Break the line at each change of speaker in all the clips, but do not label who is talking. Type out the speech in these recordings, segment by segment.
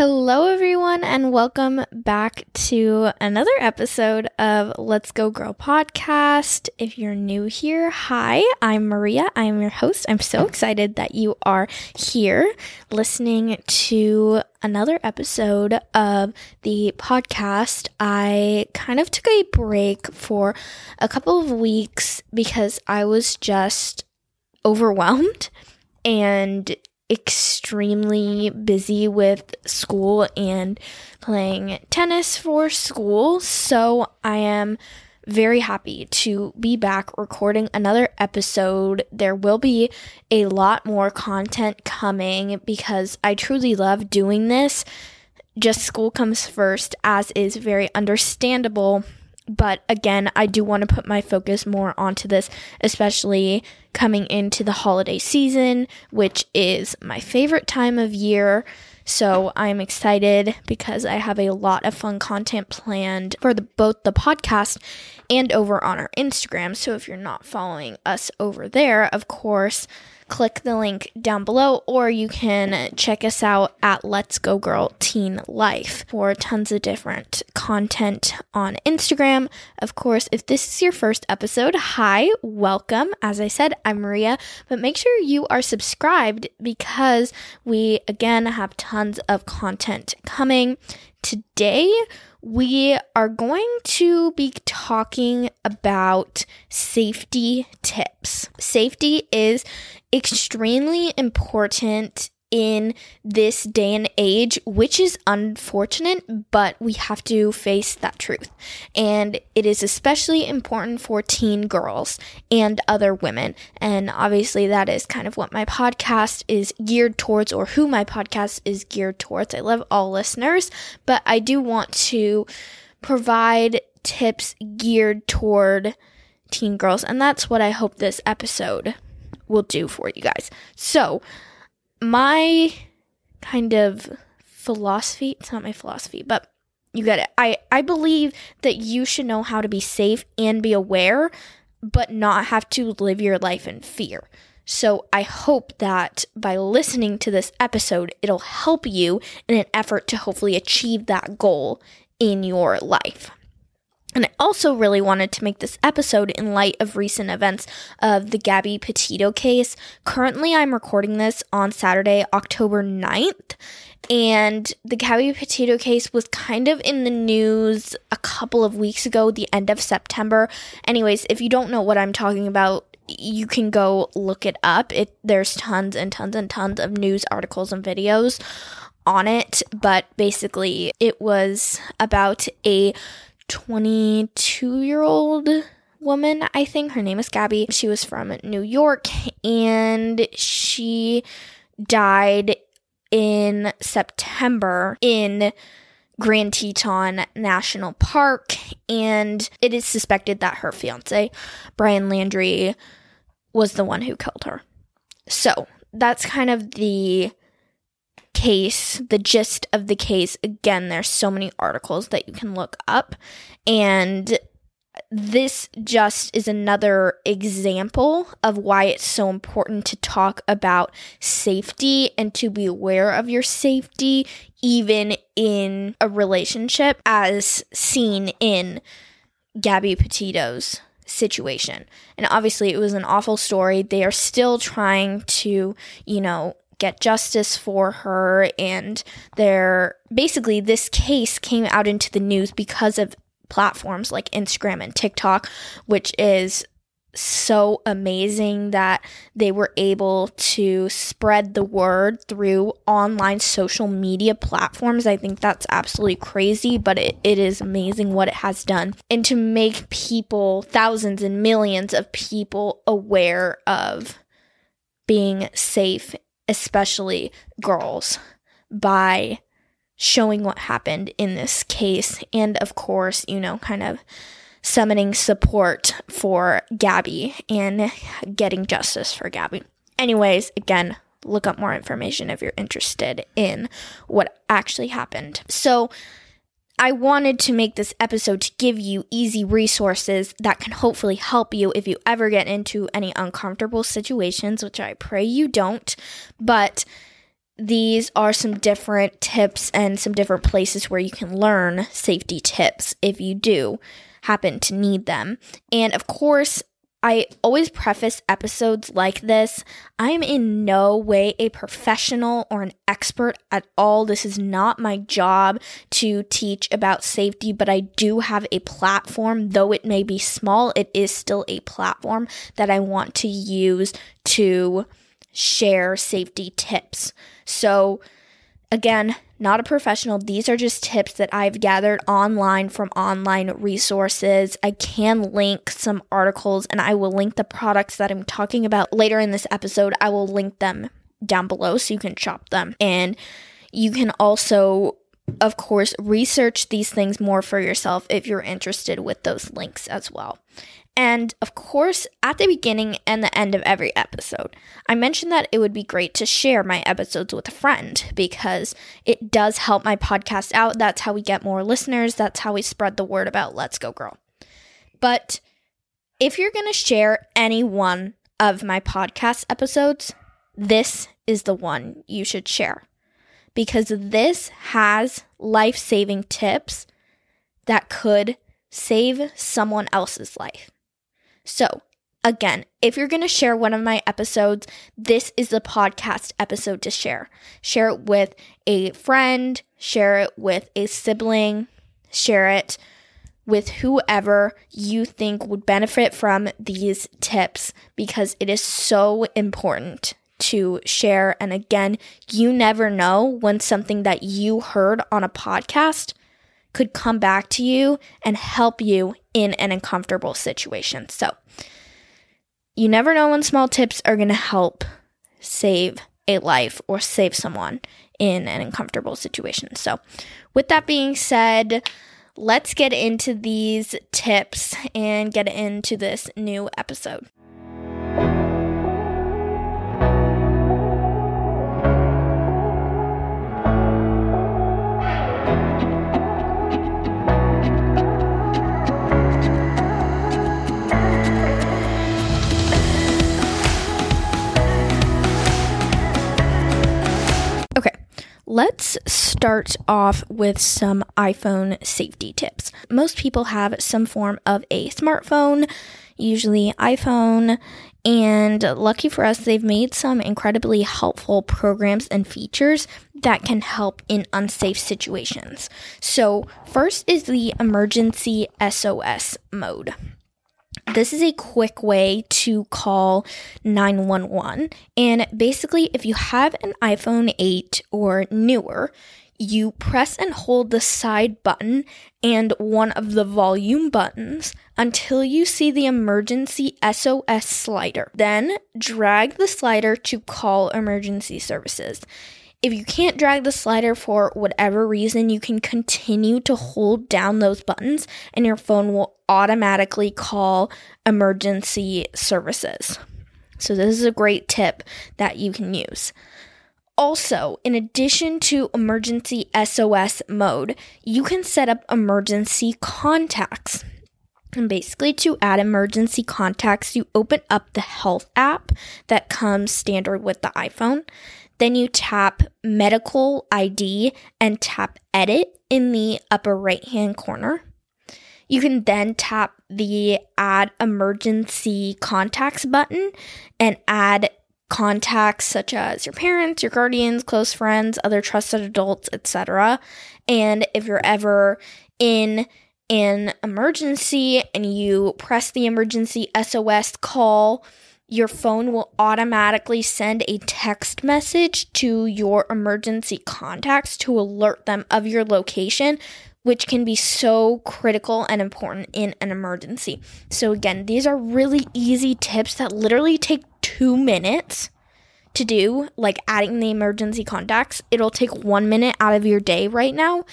Hello, everyone, and welcome back to another episode of Let's Go Girl podcast. If you're new here, hi, I'm Maria. I'm your host. I'm so excited that you are here listening to another episode of the podcast. I kind of took a break for a couple of weeks because I was just overwhelmed and extremely busy with school and playing tennis for school. So I am very happy to be back recording another episode. There will be a lot more content coming because I truly love doing this. Just school comes first, as is very understandable but again, I do want to put my focus more onto this, especially coming into the holiday season, which is my favorite time of year. So I'm excited because I have a lot of fun content planned for the, both the podcast and over on our Instagram. So if you're not following us over there, of course, click the link down below, or you can check us out at Let's Go Girl Teen Life for tons of different content on Instagram. Of course, if this is your first episode, hi, welcome. As I said, I'm Maria, but make sure you are subscribed because we again have tons of content coming. Today, we are going to be talking about safety tips. Safety is extremely important in this day and age, which is unfortunate, but we have to face that truth. And it is especially important for teen girls and other women. And obviously, that is kind of what my podcast is geared towards, or who my podcast is geared towards. I love all listeners, but I do want to provide tips geared toward teen girls. And that's what I hope this episode will do for you guys. So, my kind of philosophy, it's not my philosophy, but you get it. I, I believe that you should know how to be safe and be aware, but not have to live your life in fear. So I hope that by listening to this episode, it'll help you in an effort to hopefully achieve that goal in your life. And I also really wanted to make this episode in light of recent events of the Gabby Petito case. Currently, I'm recording this on Saturday, October 9th. And the Gabby Petito case was kind of in the news a couple of weeks ago, the end of September. Anyways, if you don't know what I'm talking about, you can go look it up. It there's tons and tons and tons of news articles and videos on it, but basically it was about a 22 year old woman, I think. Her name is Gabby. She was from New York and she died in September in Grand Teton National Park. And it is suspected that her fiance, Brian Laundrie, was the one who killed her. So that's kind of the case, the gist of the case, again, there's so many articles that you can look up. And this just is another example of why it's so important to talk about safety and to be aware of your safety, even in a relationship, as seen in Gabby Petito's situation. And obviously, it was an awful story. They are still trying to, you know, get justice for her and they're basically this case came out into the news because of platforms like Instagram and TikTok which is so amazing that they were able to spread the word through online social media platforms. I think that's absolutely crazy, but it, it is amazing what it has done. And to make people, thousands and millions of people, aware of being safe especially girls, by showing what happened in this case. And of course, you know, kind of summoning support for Gabby and getting justice for Gabby. Anyways, again, look up more information if you're interested in what actually happened. So, I wanted to make this episode to give you easy resources that can hopefully help you if you ever get into any uncomfortable situations, which I pray you don't. But these are some different tips and some different places where you can learn safety tips if you do happen to need them. And of course, I always preface episodes like this. I am in no way a professional or an expert at all. This is not my job to teach about safety, but I do have a platform. Though it may be small, it is still a platform that I want to use to share safety tips. So, again, not a professional. These are just tips that I've gathered online from online resources. I can link some articles and I will link the products that I'm talking about later in this episode. I will link them down below so you can shop them. And you can also, of course, research these things more for yourself if you're interested with those links as well. And of course, at the beginning and the end of every episode, I mentioned that it would be great to share my episodes with a friend because it does help my podcast out. That's how we get more listeners. That's how we spread the word about Let's Go Girl. But if you're going to share any one of my podcast episodes, this is the one you should share because this has life saving tips that could save someone else's life. So, again, if you're going to share one of my episodes, this is the podcast episode to share. Share it with a friend, share it with a sibling, share it with whoever you think would benefit from these tips because it is so important to share. And again, you never know when something that you heard on a podcast could come back to you and help you in an uncomfortable situation. So, you never know when small tips are going to help save a life or save someone in an uncomfortable situation. So, with that being said, let's get into these tips and get into this new episode. Let's start off with some iPhone safety tips. Most people have some form of a smartphone, usually iPhone, and lucky for us, they've made some incredibly helpful programs and features that can help in unsafe situations. So, first is the emergency SOS mode. This is a quick way to call 911. And basically, if you have an iPhone 8 or newer, you press and hold the side button and one of the volume buttons until you see the emergency SOS slider. Then drag the slider to call emergency services. If you can't drag the slider for whatever reason, you can continue to hold down those buttons and your phone will automatically call emergency services. So, this is a great tip that you can use. Also, in addition to emergency SOS mode, you can set up emergency contacts. And basically, to add emergency contacts, you open up the health app that comes standard with the iPhone. Then you tap medical ID and tap edit in the upper right hand corner. You can then tap the add emergency contacts button and add contacts such as your parents, your guardians, close friends, other trusted adults, etc. And if you're ever in an emergency and you press the emergency SOS call, your phone will automatically send a text message to your emergency contacts to alert them of your location, which can be so critical and important in an emergency. So, again, these are really easy tips that literally take two minutes to do, like adding the emergency contacts. It'll take one minute out of your day right now,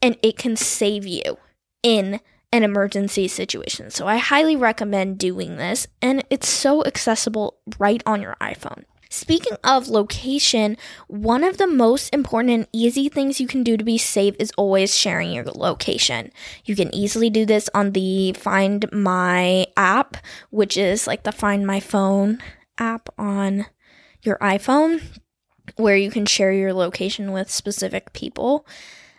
and it can save you in an emergency situation. So I highly recommend doing this, and it's so accessible right on your iPhone. Speaking of location, one of the most important and easy things you can do to be safe is always sharing your location. You can easily do this on the Find My app, which is like the Find My Phone app on your iPhone. where you can share your location with specific people.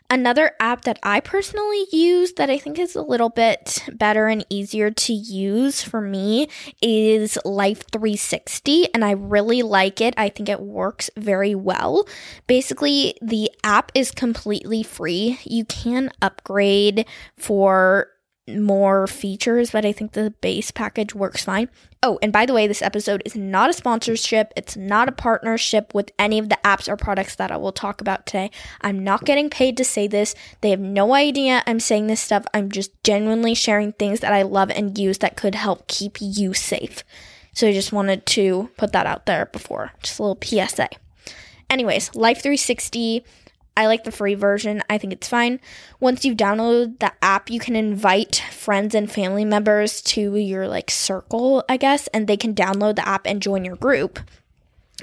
Another app that I personally use that I think is a little bit better and easier to use for me is Life 360, and I really like it. I think it works very well. Basically, the app is completely free. You can upgrade for more features, but I think the base package works fine. Oh, and by the way, this episode is not a sponsorship. It's not a partnership with any of the apps or products that I will talk about today. I'm not getting paid to say this. They have no idea I'm saying this stuff. I'm just genuinely sharing things that I love and use that could help keep you safe. So I just wanted to put that out there before. Just a little PSA. Anyways, Life 360 I like the free version. I think it's fine. Once you download the app, you can invite friends and family members to your like circle, I guess, and they can download the app and join your group.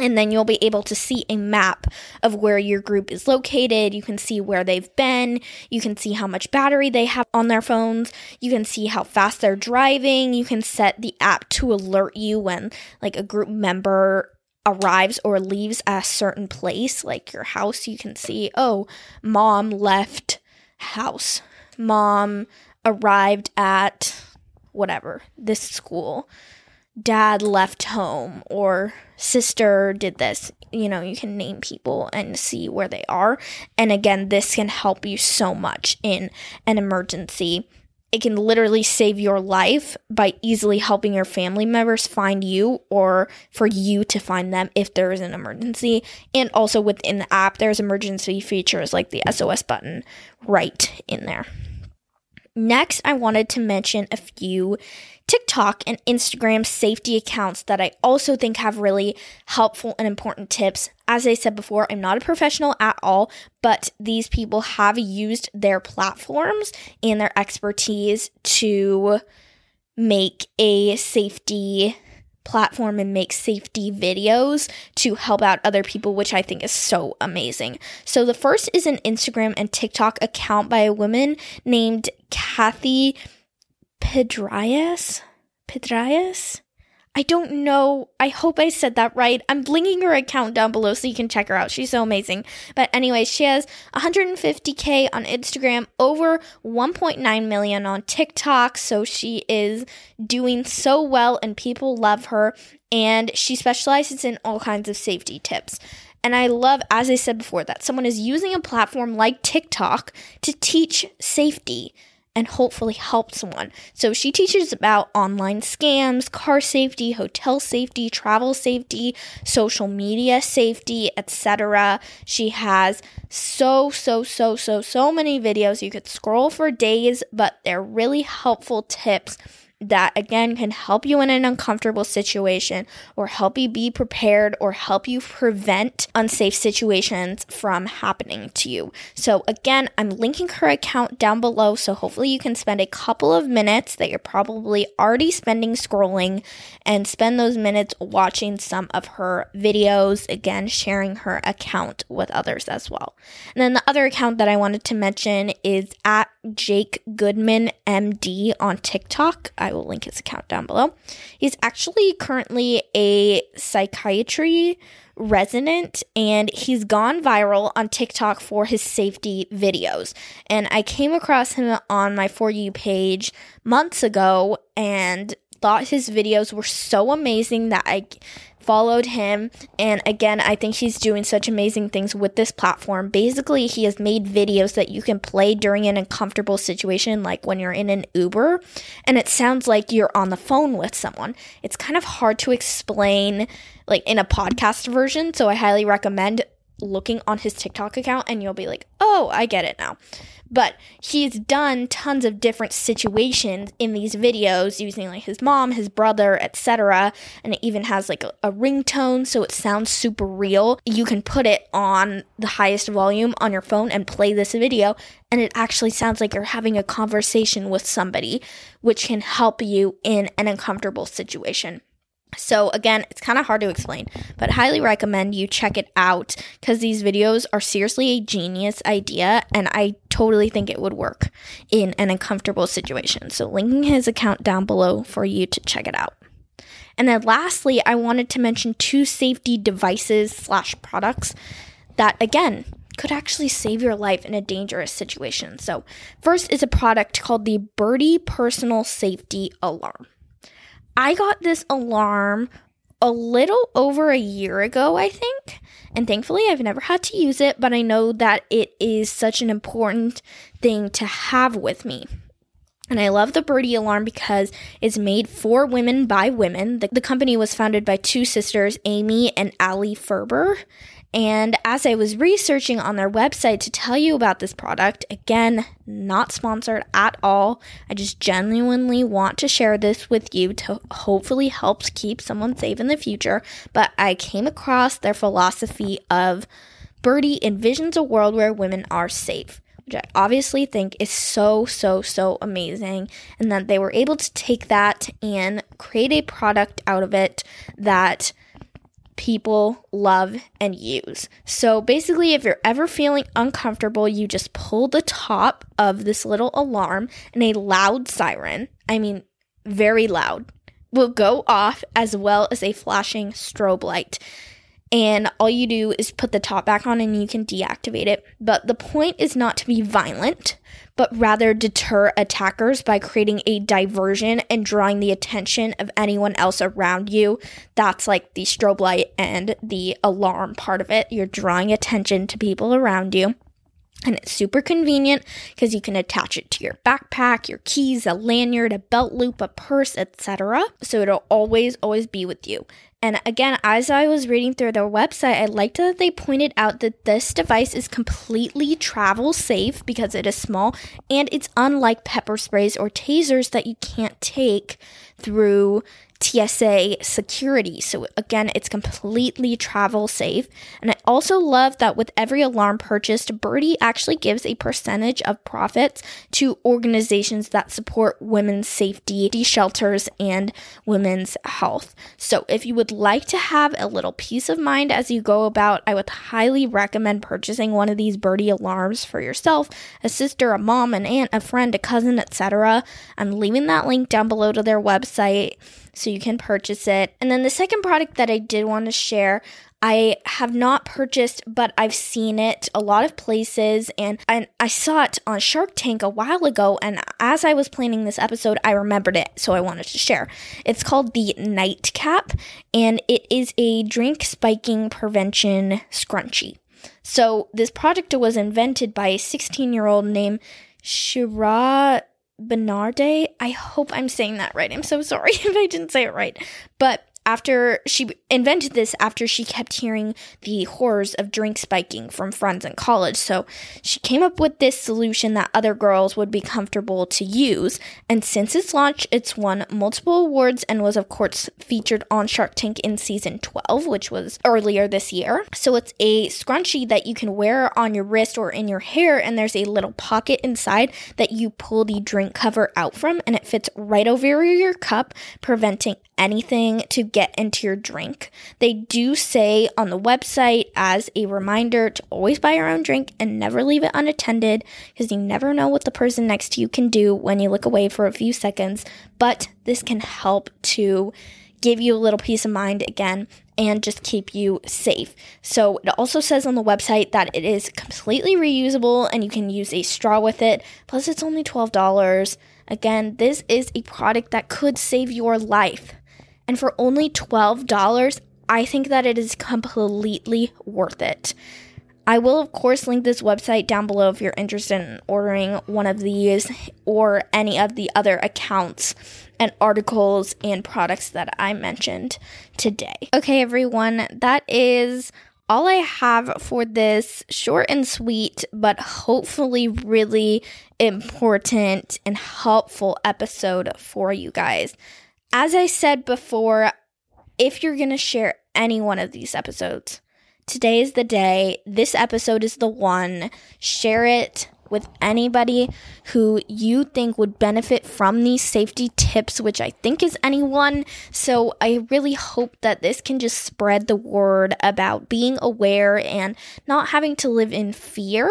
And then you'll be able to see a map of where your group is located. You can see where they've been. You can see how much battery they have on their phones. You can see how fast they're driving. You can set the app to alert you when like a group member arrives or leaves a certain place, like your house, you can see, oh, mom left house. Mom arrived at whatever, this school. Dad left home or sister did this. You know, you can name people and see where they are. And again, this can help you so much in an emergency it can literally save your life by easily helping your family members find you or for you to find them if there is an emergency. And also within the app, there's emergency features like the SOS button right in there. Next, I wanted to mention a few TikTok and Instagram safety accounts that I also think have really helpful and important tips. As I said before, I'm not a professional at all, but these people have used their platforms and their expertise to make a safety platform and make safety videos to help out other people, which I think is so amazing. So, the first is an Instagram and TikTok account by a woman named Kathy Pedrayas? Pedrayas? I don't know. I hope I said that right. I'm linking her account down below so you can check her out. She's so amazing. But anyway, she has 150k on Instagram, over 1.9 million on TikTok. So she is doing so well and people love her. And she specializes in all kinds of safety tips. And I love, as I said before, that someone is using a platform like TikTok to teach safety and hopefully help someone. So she teaches about online scams, car safety, hotel safety, travel safety, social media safety, etc. She has so so so so so many videos you could scroll for days, but they're really helpful tips that again can help you in an uncomfortable situation or help you be prepared or help you prevent unsafe situations from happening to you. So, again, I'm linking her account down below. So, hopefully, you can spend a couple of minutes that you're probably already spending scrolling and spend those minutes watching some of her videos. Again, sharing her account with others as well. And then the other account that I wanted to mention is at Jake Goodman MD on TikTok. I will link his account down below. He's actually currently a psychiatry resident and he's gone viral on TikTok for his safety videos. And I came across him on my For You page months ago and thought his videos were so amazing that I followed him. And again, I think he's doing such amazing things with this platform. Basically, he has made videos that you can play during an uncomfortable situation, like when you're in an Uber, and it sounds like you're on the phone with someone. It's kind of hard to explain, like in a podcast version. So I highly recommend looking on his TikTok account, and you'll be like, oh, I get it now but he's done tons of different situations in these videos using like his mom, his brother, etc. And it even has like a, a ringtone so it sounds super real. You can put it on the highest volume on your phone and play this video and it actually sounds like you're having a conversation with somebody, which can help you in an uncomfortable situation. So again, it's kind of hard to explain, but highly recommend you check it out because these videos are seriously a genius idea and I totally think it would work in an uncomfortable situation. So linking his account down below for you to check it out. And then lastly, I wanted to mention two safety devices slash products that again could actually save your life in a dangerous situation. So, first is a product called the Birdie Personal Safety Alarm. I got this alarm a little over a year ago, I think. And thankfully, I've never had to use it, but I know that it is such an important thing to have with me. And I love the Birdie alarm because it's made for women by women. The, the company was founded by two sisters, Amy and Ali Ferber. And as I was researching on their website to tell you about this product, again, not sponsored at all. I just genuinely want to share this with you to hopefully help keep someone safe in the future. But I came across their philosophy of Birdie envisions a world where women are safe which I obviously think is so, so, so amazing. And that they were able to take that and create a product out of it that people love and use. So basically, if you're ever feeling uncomfortable, you just pull the top of this little alarm and a loud siren, I mean, very loud, will go off as well as a flashing strobe light and all you do is put the top back on and you can deactivate it. But the point is not to be violent, but rather deter attackers by creating a diversion and drawing the attention of anyone else around you. That's like the strobe light and the alarm part of it. You're drawing attention to people around you. And it's super convenient because you can attach it to your backpack, your keys, a lanyard, a belt loop, a purse, etc. So it'll always, always be with you. And again, as I was reading through their website, I liked that they pointed out that this device is completely travel safe because it is small and it's unlike pepper sprays or tasers that you can't take through TSA security. So again, it's completely travel safe. And I also love that with every alarm purchased, Birdie actually gives a percentage of profits to organizations that support women's safety, shelters, and women's health. So if you would like to have a little peace of mind as you go about, I would highly recommend purchasing one of these Birdie alarms for yourself, a sister, a mom, an aunt, a friend, a cousin, etc. I'm leaving that link down below to their website so you can purchase it. And then the second product that I did want to share, I have not purchased, but I've seen it a lot of places, and I, I saw it on Shark Tank a while ago. And as I was planning this episode, I remembered it, so I wanted to share. It's called the Nightcap, and it is a drink spiking prevention scrunchie. So this product was invented by a 16 year old named Shirah Benarde. I hope I'm saying that right. I'm so sorry if I didn't say it right. But after she invented this after she kept hearing the horrors of drink spiking from friends in college. So she came up with this solution that other girls would be comfortable to use. And since its launch, it's won multiple awards and was, of course, featured on Shark Tank in season 12, which was earlier this year. So it's a scrunchie that you can wear on your wrist or in your hair, and there's a little pocket inside that you pull the drink cover out from, and it fits right over your cup, preventing anything to get into your drink. They do say on the website as a reminder to always buy your own drink and never leave it unattended because you never know what the person next to you can do when you look away for a few seconds. But this can help to give you a little peace of mind again and just keep you safe. So it also says on the website that it is completely reusable and you can use a straw with it. Plus, it's only $12. Again, this is a product that could save your life. And for only $12, I think that it is completely worth it. I will, of course, link this website down below if you're interested in ordering one of these or any of the other accounts and articles and products that I mentioned today. Okay, everyone, that is all I have for this short and sweet, but hopefully really important and helpful episode for you guys. As I said before, if you're going to share any one of these episodes, today is the day. This episode is the one. Share it with anybody who you think would benefit from these safety tips, which I think is anyone. So I really hope that this can just spread the word about being aware and not having to live in fear,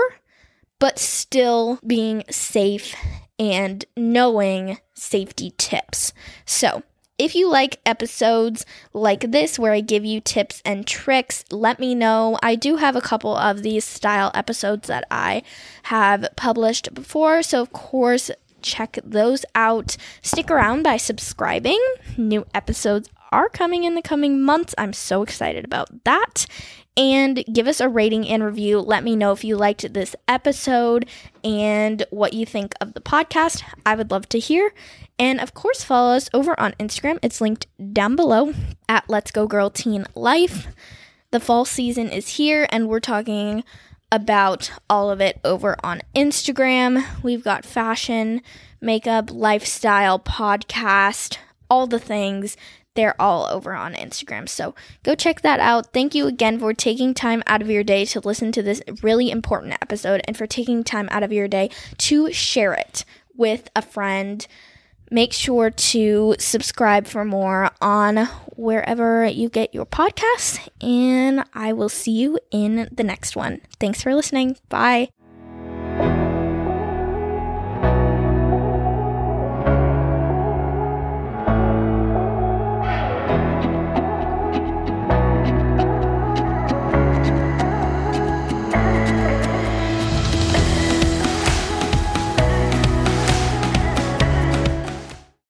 but still being safe and knowing safety tips. So, if you like episodes like this, where I give you tips and tricks, let me know. I do have a couple of these style episodes that I have published before. So, of course, check those out. Stick around by subscribing. New episodes are coming in the coming months. I'm so excited about that. And give us a rating and review. Let me know if you liked this episode and what you think of the podcast. I would love to hear. And of course, follow us over on Instagram. It's linked down below at Let's Go Girl Teen Life. The fall season is here, and we're talking about all of it over on Instagram. We've got fashion, makeup, lifestyle, podcast, all the things. They're all over on Instagram. So go check that out. Thank you again for taking time out of your day to listen to this really important episode and for taking time out of your day to share it with a friend Make sure to subscribe for more on wherever you get your podcasts, and I will see you in the next one. Thanks for listening. Bye.